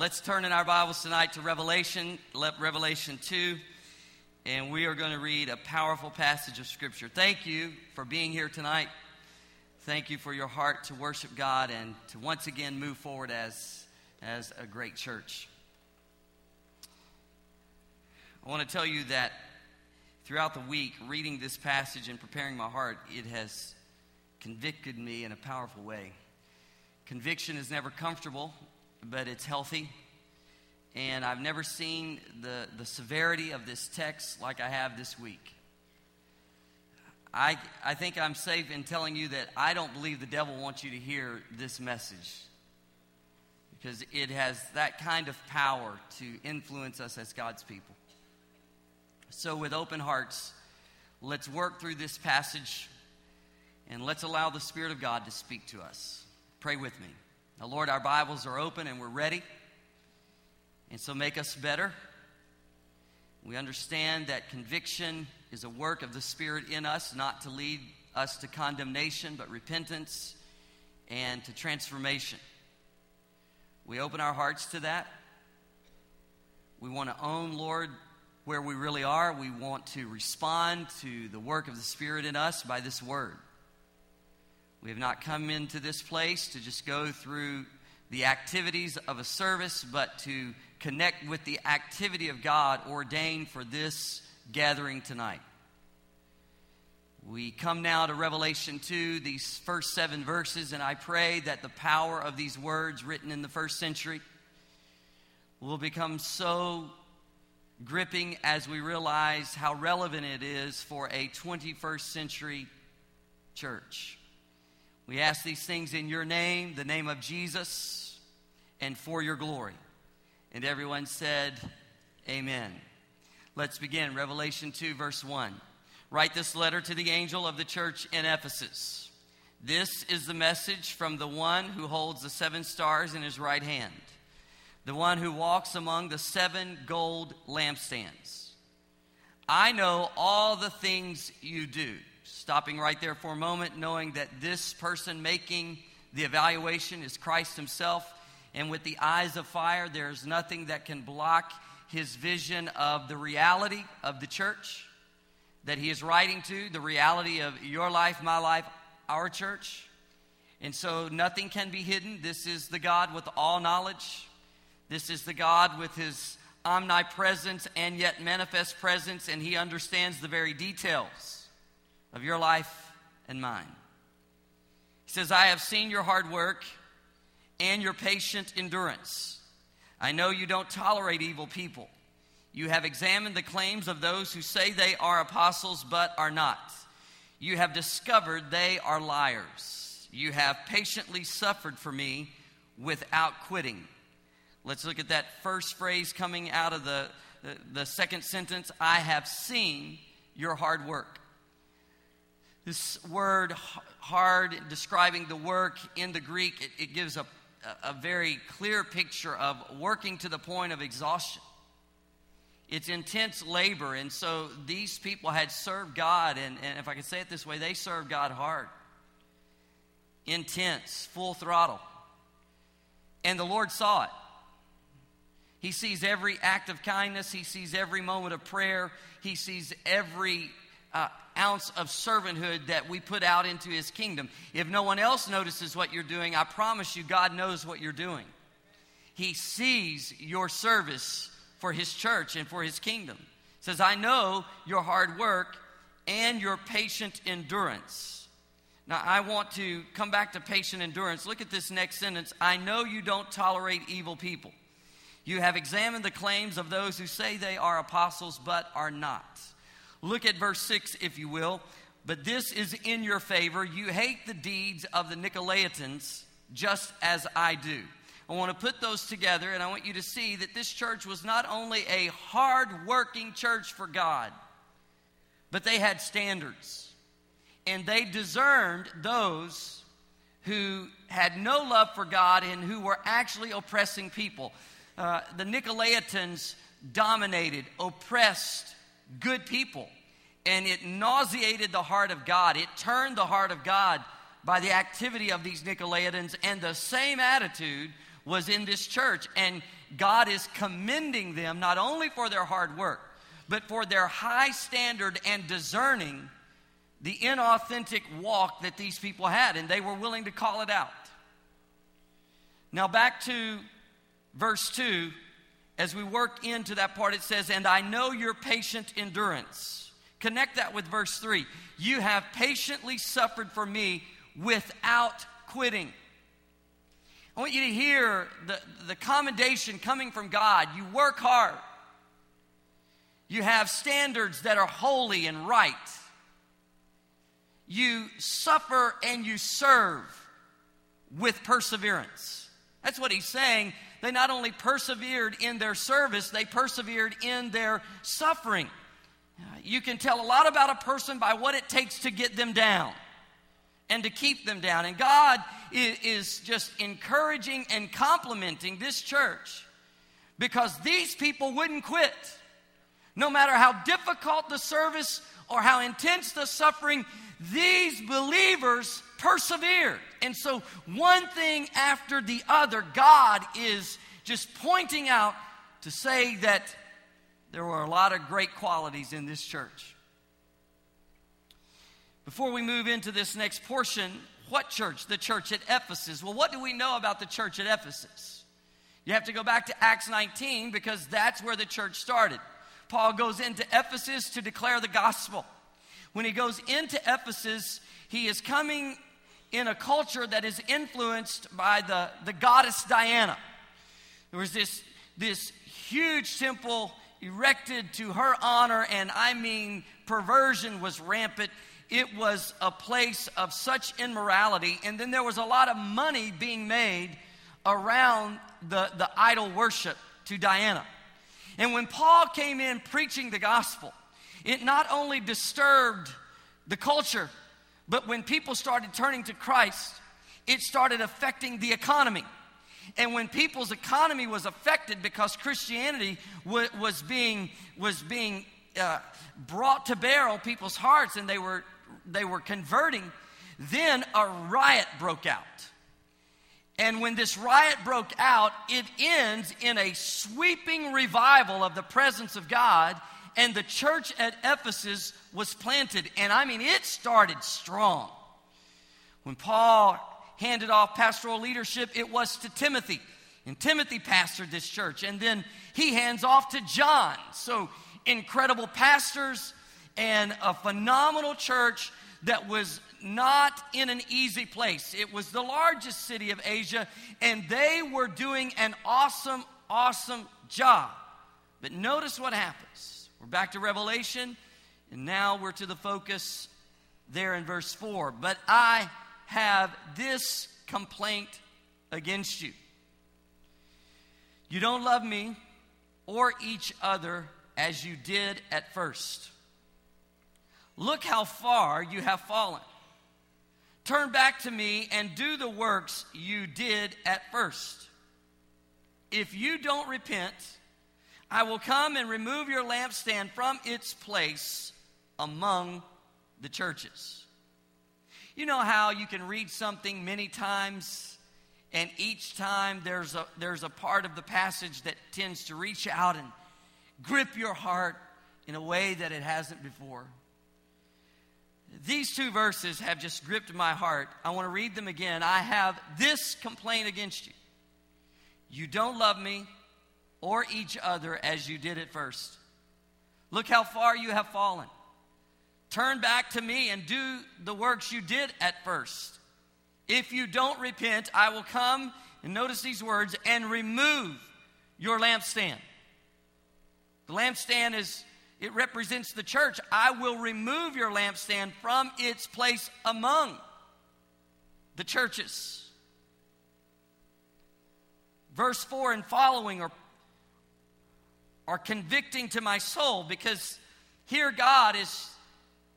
let's turn in our Bibles tonight to Revelation, Revelation 2, and we are going to read a powerful passage of Scripture. Thank you for being here tonight. Thank you for your heart to worship God and to once again move forward as, as a great church. I want to tell you that throughout the week, reading this passage and preparing my heart, it has convicted me in a powerful way. Conviction is never comfortable, but it's healthy. And I've never seen the, the severity of this text like I have this week. I, I think I'm safe in telling you that I don't believe the devil wants you to hear this message because it has that kind of power to influence us as God's people. So, with open hearts, let's work through this passage and let's allow the Spirit of God to speak to us. Pray with me. Now, Lord, our Bibles are open and we're ready. And so make us better. We understand that conviction is a work of the Spirit in us, not to lead us to condemnation, but repentance and to transformation. We open our hearts to that. We want to own, Lord, where we really are. We want to respond to the work of the Spirit in us by this word. We have not come into this place to just go through the activities of a service, but to connect with the activity of God ordained for this gathering tonight. We come now to Revelation 2, these first seven verses, and I pray that the power of these words written in the first century will become so gripping as we realize how relevant it is for a 21st century church. We ask these things in your name, the name of Jesus, and for your glory. And everyone said, Amen. Let's begin. Revelation 2, verse 1. Write this letter to the angel of the church in Ephesus. This is the message from the one who holds the seven stars in his right hand, the one who walks among the seven gold lampstands. I know all the things you do Stopping right there for a moment, knowing that this person making the evaluation is Christ Himself. And with the eyes of fire, there's nothing that can block his vision of the reality of the church that he is writing to, the reality of your life, my life, our church. And so nothing can be hidden. This is the God with all knowledge. This is the God with his omnipresence and yet manifest presence, and he understands the very details of your life and mine. He says, I have seen your hard work and your patient endurance. I know you don't tolerate evil people. You have examined the claims of those who say they are apostles but are not. You have discovered they are liars. You have patiently suffered for me without quitting. Let's look at that first phrase coming out of the, the, the second sentence I have seen your hard work. This word hard, describing the work in the Greek, it, it gives a, a very clear picture of working to the point of exhaustion. It's intense labor, and so these people had served God, and, and if I could say it this way, they served God hard, intense, full throttle. And the Lord saw it. He sees every act of kindness. He sees every moment of prayer. He sees every uh, ounce of servanthood that we put out into his kingdom. If no one else notices what you're doing, I promise you, God knows what you're doing. He sees your service for his church and for his kingdom. says, I know your hard work and your patient endurance. Now, I want to come back to patient endurance. Look at this next sentence. I know you don't tolerate evil people. You have examined the claims of those who say they are apostles but are not. Look at verse 6, if you will. But this is in your favor. You hate the deeds of the Nicolaitans just as I do. I want to put those together, and I want you to see that this church was not only a hard working church for God, but they had standards. And they discerned those who had no love for God and who were actually oppressing people. Uh, the Nicolaitans dominated, oppressed, good people. And it nauseated the heart of God. It turned the heart of God by the activity of these Nicolaitans. And the same attitude was in this church. And God is commending them not only for their hard work, but for their high standard and discerning the inauthentic walk that these people had. And they were willing to call it out. Now, back to verse 2, as we work into that part, it says, And I know your patient endurance. Connect that with verse 3. You have patiently suffered for me without quitting. I want you to hear the, the commendation coming from God. You work hard, you have standards that are holy and right. You suffer and you serve with perseverance. That's what he's saying. They not only persevered in their service, they persevered in their suffering. Uh, you can tell a lot about a person by what it takes to get them down and to keep them down. And God is just encouraging and complimenting this church because these people wouldn't quit. No matter how difficult the service or how intense the suffering, these believers persevered. And so, one thing after the other, God is just pointing out to say that there were a lot of great qualities in this church. Before we move into this next portion, what church? The church at Ephesus. Well, what do we know about the church at Ephesus? You have to go back to Acts 19 because that's where the church started. Paul goes into Ephesus to declare the gospel. When he goes into Ephesus, he is coming in a culture that is influenced by the, the goddess Diana. There was this, this huge temple erected to her honor, and I mean, perversion was rampant. It was a place of such immorality, and then there was a lot of money being made around the, the idol worship to Diana. And when Paul came in preaching the gospel, it not only disturbed the culture, but when people started turning to Christ, it started affecting the economy. And when people's economy was affected because Christianity w- was being, was being uh, brought to bear on people's hearts and they were, they were converting, then a riot broke out. And when this riot broke out, it ends in a sweeping revival of the presence of God and the church at Ephesus was planted. And I mean, it started strong. When Paul handed off pastoral leadership, it was to Timothy. And Timothy pastored this church. And then he hands off to John. So, incredible pastors and a phenomenal church that was not in an easy place. It was the largest city of Asia, and they were doing an awesome, awesome job. But notice what happens. We're back to Revelation, and now we're to the focus there in verse 4. But I have this complaint against you. You don't love me or each other as you did at first. Look how far you have fallen. Turn back to me and do the works you did at first. If you don't repent, I will come and remove your lampstand from its place among the churches. You know how you can read something many times, and each time there's a, there's a part of the passage that tends to reach out and grip your heart in a way that it hasn't before. These two verses have just gripped my heart. I want to read them again. I have this complaint against you. You don't love me or each other as you did at first. Look how far you have fallen. Turn back to me and do the works you did at first. If you don't repent, I will come, and notice these words, and remove your lampstand. The lampstand is, it represents the church. I will remove your lampstand from its place among the churches. Verse 4 and following are are convicting to my soul because here God is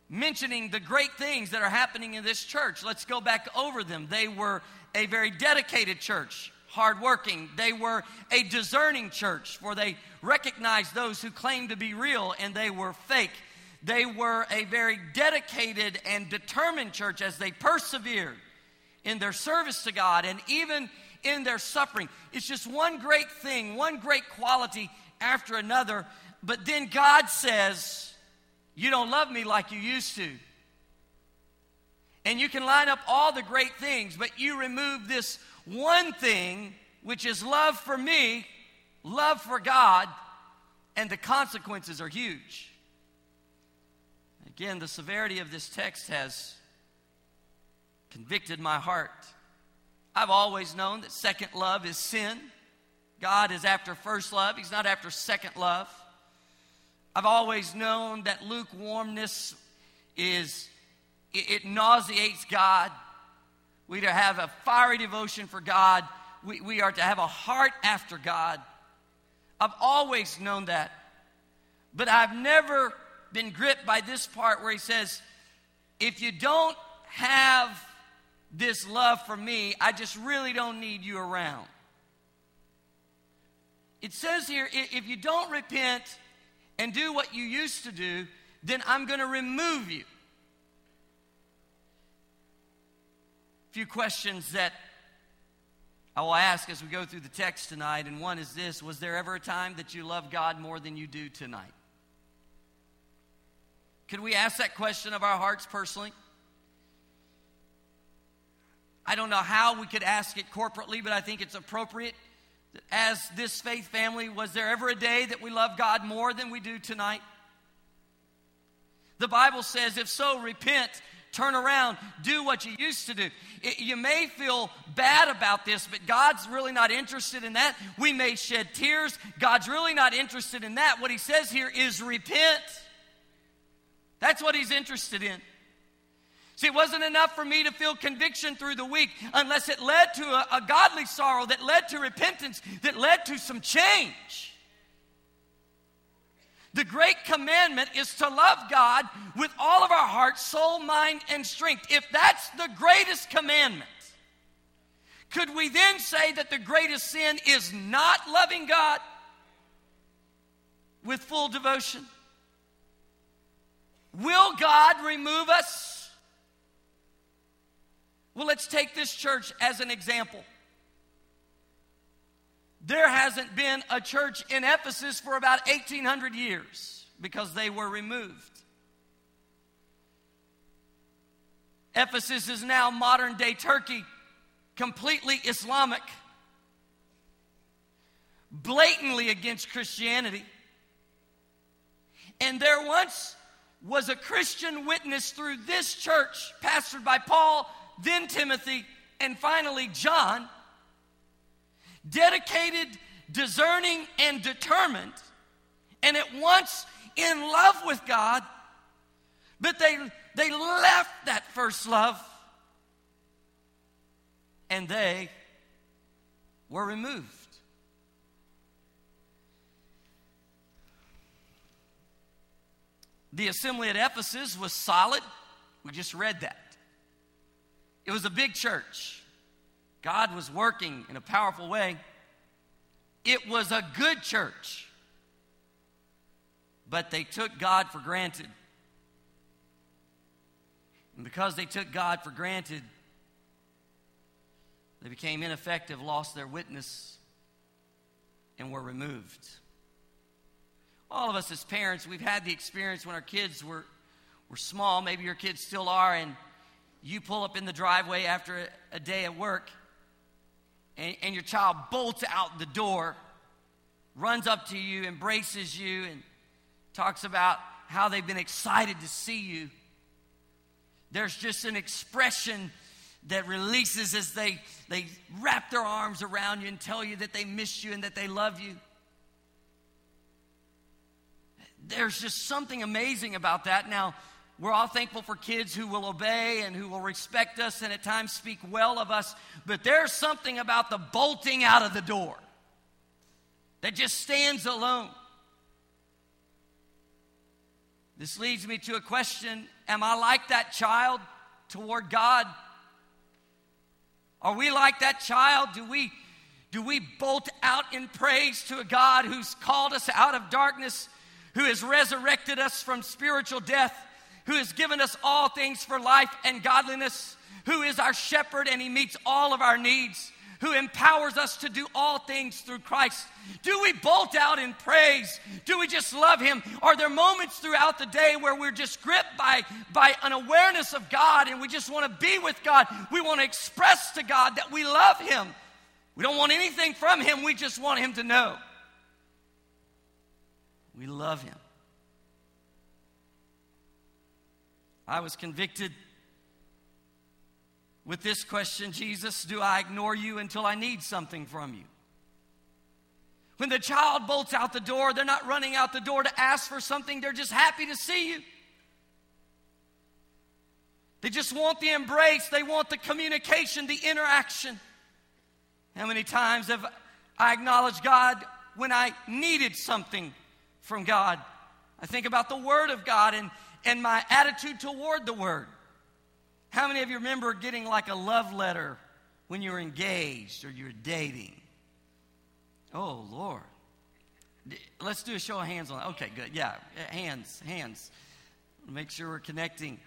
mentioning the great things that are happening in this church. Let's go back over them. They were a very dedicated church, hardworking. They were a discerning church, for they recognized those who claimed to be real and they were fake. They were a very dedicated and determined church as they persevered in their service to God. And even in their suffering. It's just one great thing, one great quality after another. But then God says, You don't love me like you used to. And you can line up all the great things, but you remove this one thing, which is love for me, love for God, and the consequences are huge. Again, the severity of this text has convicted my heart. I've always known that second love is sin. God is after first love, He's not after second love. I've always known that lukewarmness is, it, it nauseates God. We to have a fiery devotion for God. We, we are to have a heart after God. I've always known that. But I've never been gripped by this part where he says, if you don't have this love for me, I just really don't need you around. It says here, if you don't repent and do what you used to do, then I'm going to remove you. Few questions that I will ask as we go through the text tonight, and one is this Was there ever a time that you love God more than you do tonight? Could we ask that question of our hearts personally? I don't know how we could ask it corporately, but I think it's appropriate. As this faith family, was there ever a day that we love God more than we do tonight? The Bible says, if so, repent, turn around, do what you used to do. It, you may feel bad about this, but God's really not interested in that. We may shed tears. God's really not interested in that. What He says here is repent. That's what He's interested in. See, it wasn't enough for me to feel conviction through the week unless it led to a, a godly sorrow that led to repentance, that led to some change. The great commandment is to love God with all of our heart, soul, mind, and strength. If that's the greatest commandment, could we then say that the greatest sin is not loving God with full devotion? Will God remove us? Well, let's take this church as an example. There hasn't been a church in Ephesus for about 1800 years because they were removed. Ephesus is now modern day Turkey, completely Islamic, blatantly against Christianity. And there once was a Christian witness through this church, pastored by Paul then Timothy, and finally John, dedicated, discerning, and determined, and at once in love with God, but they, they left that first love and they were removed. The assembly at Ephesus was solid. We just read that. It was a big church. God was working in a powerful way. It was a good church. But they took God for granted. And because they took God for granted, they became ineffective, lost their witness, and were removed. All of us as parents, we've had the experience when our kids were, were small, maybe your kids still are, and you pull up in the driveway after a, a day at work, and, and your child bolts out the door, runs up to you, embraces you, and talks about how they've been excited to see you. There's just an expression that releases as they, they wrap their arms around you and tell you that they miss you and that they love you. There's just something amazing about that. Now, we're all thankful for kids who will obey and who will respect us and at times speak well of us, but there's something about the bolting out of the door that just stands alone. This leads me to a question Am I like that child toward God? Are we like that child? Do we, do we bolt out in praise to a God who's called us out of darkness, who has resurrected us from spiritual death? Who has given us all things for life and godliness, who is our shepherd and he meets all of our needs, who empowers us to do all things through Christ. Do we bolt out in praise? Do we just love Him? Are there moments throughout the day where we're just gripped by, by an awareness of God and we just want to be with God? We want to express to God that we love Him. We don't want anything from Him, we just want Him to know. We love Him. I was convicted with this question Jesus, do I ignore you until I need something from you? When the child bolts out the door, they're not running out the door to ask for something, they're just happy to see you. They just want the embrace, they want the communication, the interaction. How many times have I acknowledged God when I needed something from God? I think about the Word of God and, and my attitude toward the Word. How many of you remember getting like a love letter when you were engaged or you were dating? Oh, Lord. Let's do a show of hands on that. Okay, good. Yeah, hands, hands. Make sure we're connecting.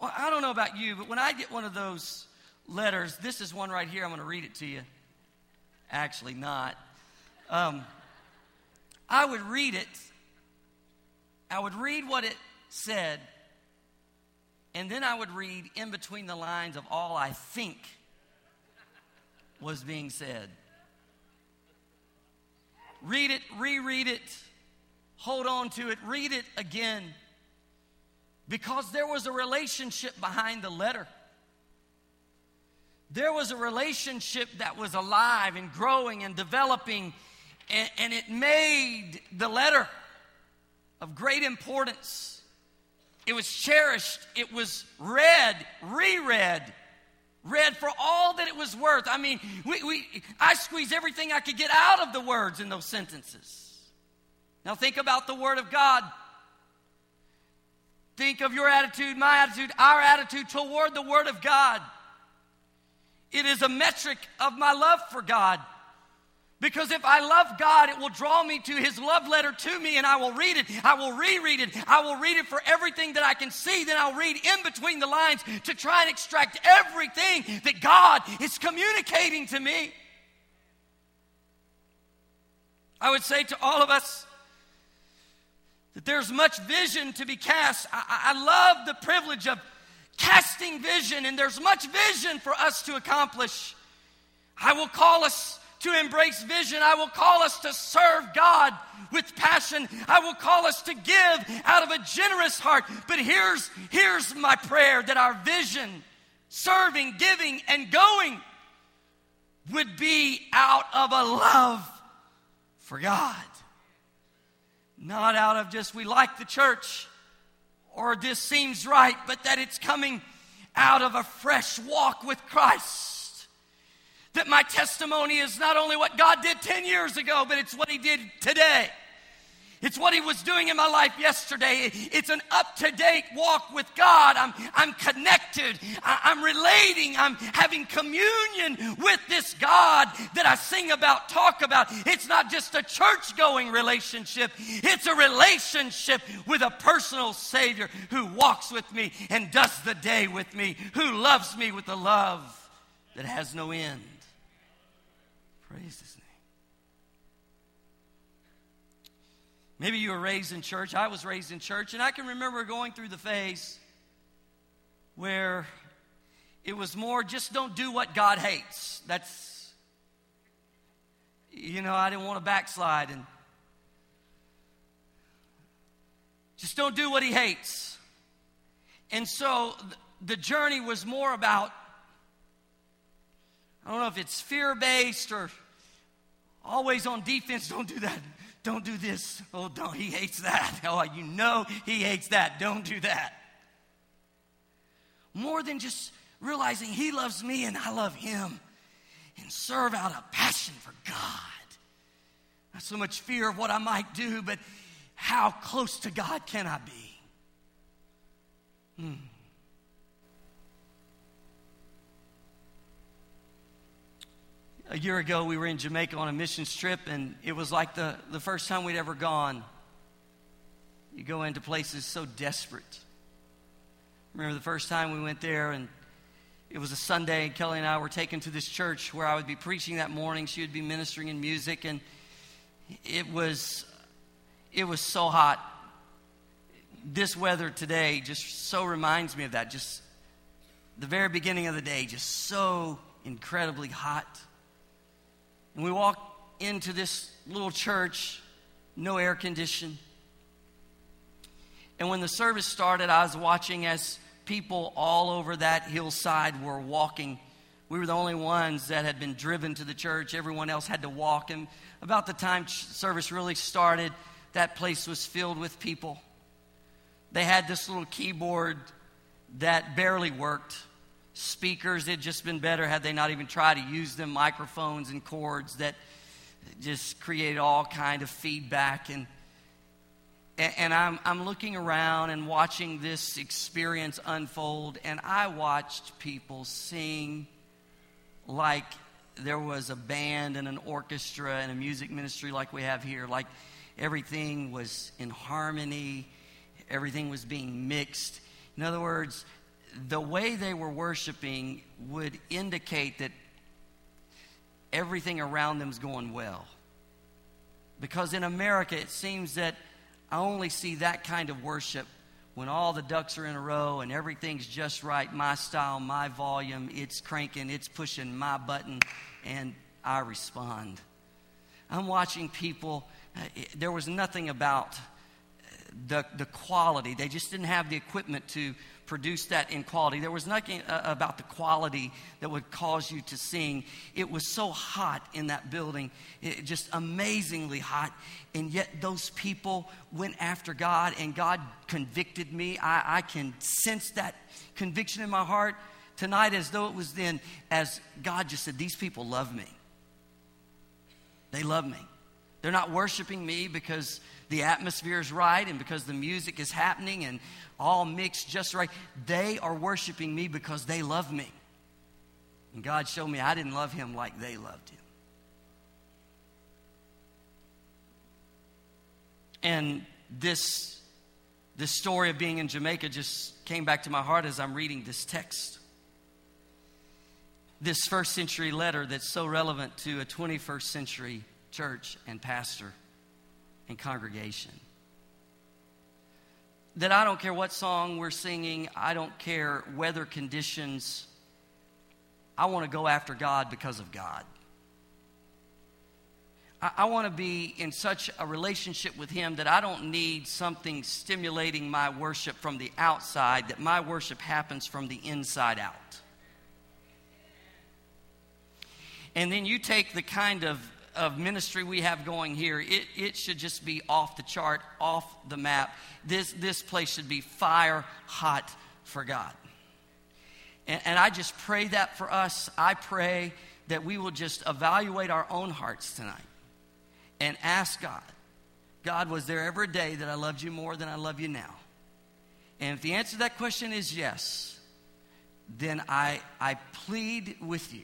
Well, I don't know about you, but when I get one of those letters, this is one right here. I'm going to read it to you. Actually, not. Um, I would read it. I would read what it said and then I would read in between the lines of all I think was being said. Read it, reread it, hold on to it, read it again. Because there was a relationship behind the letter. There was a relationship that was alive and growing and developing, and, and it made the letter of great importance. It was cherished. It was read, reread, read for all that it was worth. I mean, we, we, I squeezed everything I could get out of the words in those sentences. Now, think about the Word of God. Think of your attitude, my attitude, our attitude toward the Word of God. It is a metric of my love for God. Because if I love God, it will draw me to His love letter to me, and I will read it. I will reread it. I will read it for everything that I can see. Then I'll read in between the lines to try and extract everything that God is communicating to me. I would say to all of us that there's much vision to be cast. I, I love the privilege of casting vision, and there's much vision for us to accomplish. I will call us to embrace vision. I will call us to serve God with passion. I will call us to give out of a generous heart. But here's, here's my prayer that our vision, serving, giving, and going would be out of a love for God. Not out of just we like the church or this seems right, but that it's coming out of a fresh walk with Christ that my testimony is not only what God did 10 years ago, but it's what He did today. It's what he was doing in my life yesterday. It's an up to date walk with God. I'm, I'm connected. I, am relating. I'm having communion with this God that I sing about, talk about. It's not just a church going relationship, it's a relationship with a personal Savior who walks with me and does the day with me, who loves me with a love that has no end. Praise his name. Maybe you were raised in church. I was raised in church, and I can remember going through the phase where it was more just don't do what God hates. That's, you know, I didn't want to backslide and just don't do what He hates. And so the journey was more about I don't know if it's fear based or always on defense. Don't do that. Don't do this. Oh, don't. He hates that. Oh, you know he hates that. Don't do that. More than just realizing he loves me and I love him and serve out a passion for God. Not so much fear of what I might do, but how close to God can I be? Hmm. A year ago, we were in Jamaica on a missions trip, and it was like the, the first time we'd ever gone. You go into places so desperate. Remember the first time we went there, and it was a Sunday. and Kelly and I were taken to this church where I would be preaching that morning. She would be ministering in music, and it was it was so hot. This weather today just so reminds me of that. Just the very beginning of the day, just so incredibly hot. And we walk into this little church, no air condition. And when the service started, I was watching as people all over that hillside were walking. We were the only ones that had been driven to the church. Everyone else had to walk. And about the time service really started, that place was filled with people. They had this little keyboard that barely worked. Speakers, it'd just been better had they not even tried to use them, microphones and cords that just created all kind of feedback and and I'm, I'm looking around and watching this experience unfold, and I watched people sing like there was a band and an orchestra and a music ministry like we have here. Like everything was in harmony, everything was being mixed. In other words, the way they were worshiping would indicate that everything around them is going well. Because in America, it seems that I only see that kind of worship when all the ducks are in a row and everything's just right, my style, my volume, it's cranking, it's pushing my button, and I respond. I'm watching people, uh, there was nothing about the, the quality. They just didn't have the equipment to produce that in quality. There was nothing uh, about the quality that would cause you to sing. It was so hot in that building, it, just amazingly hot. And yet, those people went after God, and God convicted me. I, I can sense that conviction in my heart tonight as though it was then, as God just said, These people love me. They love me. They're not worshiping me because the atmosphere is right and because the music is happening and all mixed just right. They are worshiping me because they love me. And God showed me I didn't love him like they loved him. And this, this story of being in Jamaica just came back to my heart as I'm reading this text. This first century letter that's so relevant to a 21st century church and pastor and congregation. That I don't care what song we're singing, I don't care weather conditions. I want to go after God because of God. I, I want to be in such a relationship with Him that I don't need something stimulating my worship from the outside, that my worship happens from the inside out. And then you take the kind of of ministry we have going here, it, it should just be off the chart, off the map. This, this place should be fire hot for God. And, and I just pray that for us. I pray that we will just evaluate our own hearts tonight and ask God, God, was there ever a day that I loved you more than I love you now? And if the answer to that question is yes, then I, I plead with you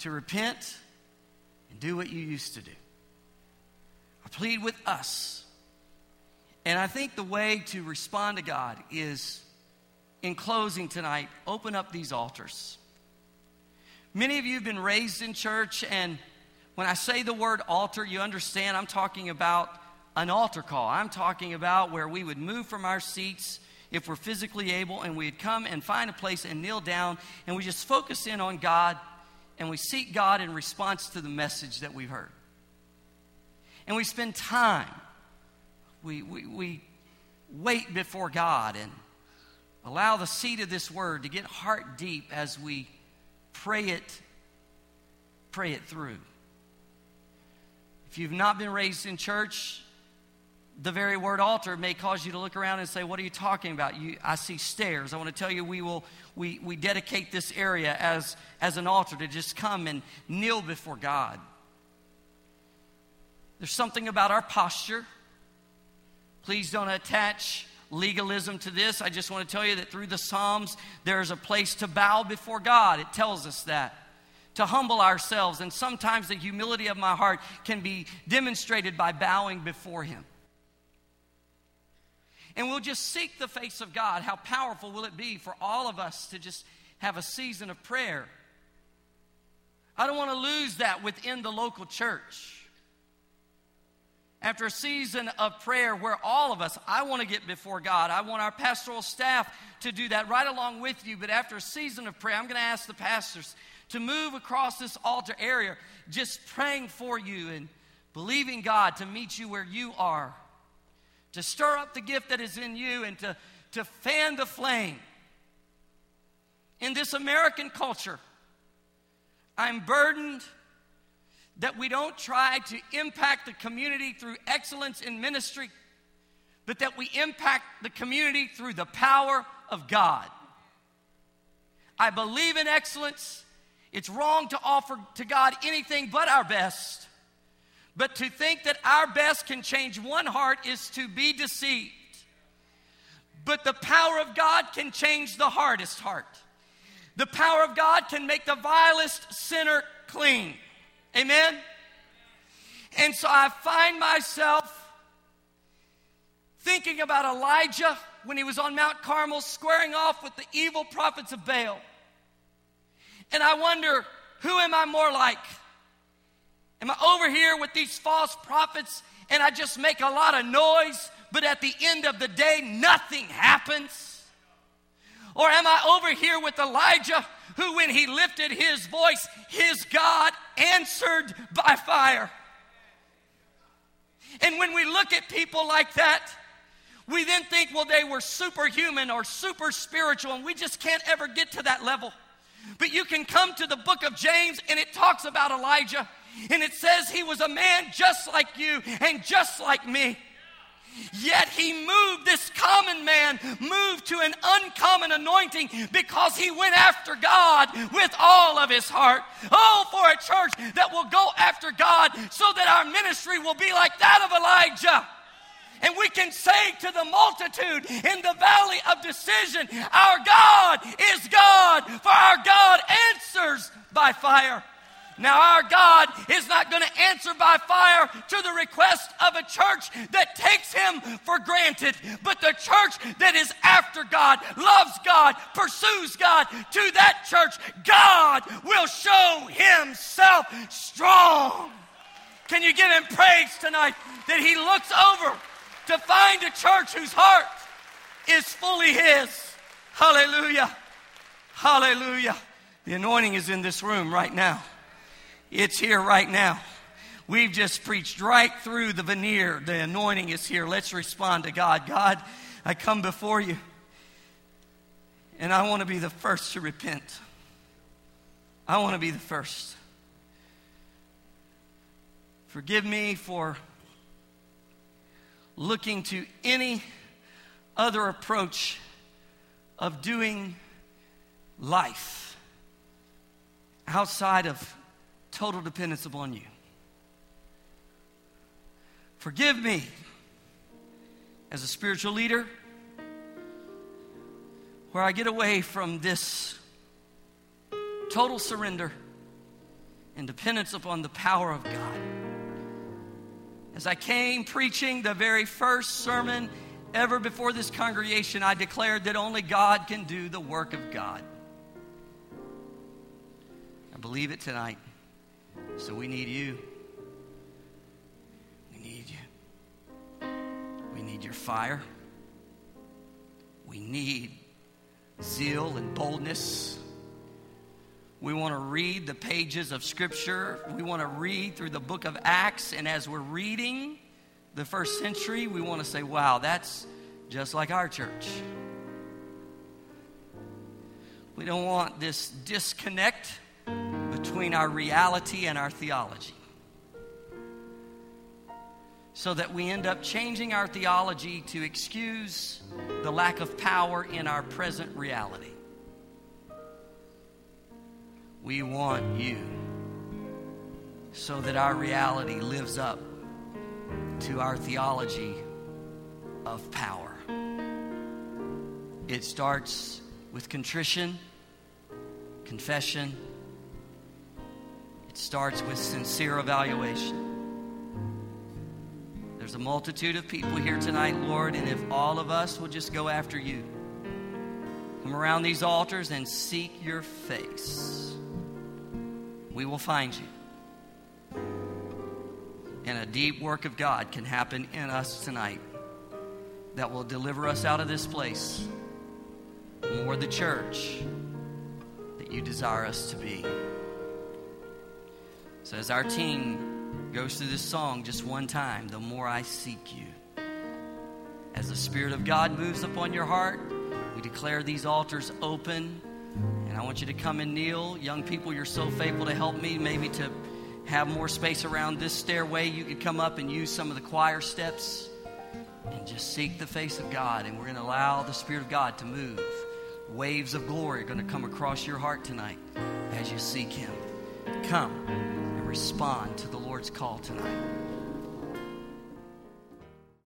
to repent and do what you used to do. I plead with us. And I think the way to respond to God is, in closing tonight, open up these altars. Many of you have been raised in church, and when I say the word altar, you understand I'm talking about an altar call. I'm talking about where we would move from our seats if we're physically able, and we'd come and find a place and kneel down, and we just focus in on God and we seek God in response to the message that we've heard. And we spend time, we, we, we wait before God and allow the seed of this word to get heart deep as we pray it, pray it through. If you've not been raised in church, the very word altar may cause you to look around and say, What are you talking about? You, I see stairs. I want to tell you, we will we, we dedicate this area as, as an altar to just come and kneel before God. There's something about our posture. Please don't attach legalism to this. I just want to tell you that through the Psalms, there's a place to bow before God. It tells us that. To humble ourselves, and sometimes the humility of my heart can be demonstrated by bowing before Him and we'll just seek the face of God, how powerful will it be for all of us to just have a season of prayer. I don't want to lose that within the local church. After a season of prayer where all of us, I want to get before God. I want our pastoral staff to do that right along with you. But after a season of prayer, I'm going to ask the pastors to move across this altar area, just praying for you and believing God to meet you where you are, to stir up the gift that is in you and to, to fan the flame. In this American culture, I'm burdened that we don't try to impact the community through excellence in ministry, but that we impact the community through the power of God. I believe in excellence. It's wrong to offer to God anything but our best. But to think that our best can change one heart is to be deceived. But the power of God can change the hardest heart. The power of God can make the vilest sinner clean. Amen? And so I find myself thinking about Elijah when he was on Mount Carmel squaring off with the evil prophets of Baal. And I wonder, who am I more like? Am I over here with these false prophets and I just make a lot of noise, but at the end of the day, nothing happens? Or am I over here with Elijah who, when he lifted his voice, his God answered by fire. And when we look at people like that, we then think, well, they were superhuman or super spiritual, and we just can't ever get to that level. But you can come to the book of James, and it talks about Elijah, and it says he was a man just like you and just like me. Yet he moved, this common man moved to an uncommon anointing because he went after God with all of his heart. Oh, for a church that will go after God so that our ministry will be like that of Elijah. And we can say to the multitude in the valley of decision, Our God is God, for our God answers by fire. Now, our God is not going to answer by fire to the request of a church that takes Him for granted, but the church that is after God, loves God, pursues God, to that church, God will show Himself strong. Can you give Him praise tonight that He looks over to find a church whose heart is fully His? Hallelujah. Hallelujah. The anointing is in this room right now. It's here right now. We've just preached right through the veneer. The anointing is here. Let's respond to God. God, I come before you, and I want to be the first to repent. I want to be the first. Forgive me for looking to any other approach of doing life outside of total dependence upon you. Forgive me as a spiritual leader where I get away from this total surrender and dependence upon the power of God. As I came preaching the very first sermon ever before this congregation, I declared that only God can do the work of God. I believe it tonight. So we need you. We need you. We need your fire. We need zeal and boldness. We want to read the pages of Scripture. We want to read through the book of Acts. And as we're reading the first century, we want to say, wow, that's just like our church. We don't want this disconnect between our reality and our theology. So that we end up changing our theology to excuse the lack of power in our present reality. We want you so that our reality lives up to our theology of power. It starts with contrition, confession, it starts with sincere evaluation. There's a multitude of people here tonight, Lord, and if all of us will just go after you, come around these altars and seek your face, we will find you. And a deep work of God can happen in us tonight that will deliver us out of this place more the church that you desire us to be. So, as our team goes through this song just one time, the more I seek you. As the Spirit of God moves upon your heart, we declare these altars open. And I want you to come and kneel. Young people, you're so faithful to help me, maybe to have more space around this stairway. You could come up and use some of the choir steps and just seek the face of God. And we're going to allow the Spirit of God to move. Waves of glory are going to come across your heart tonight as you seek Him. Come respond to the Lord's call tonight.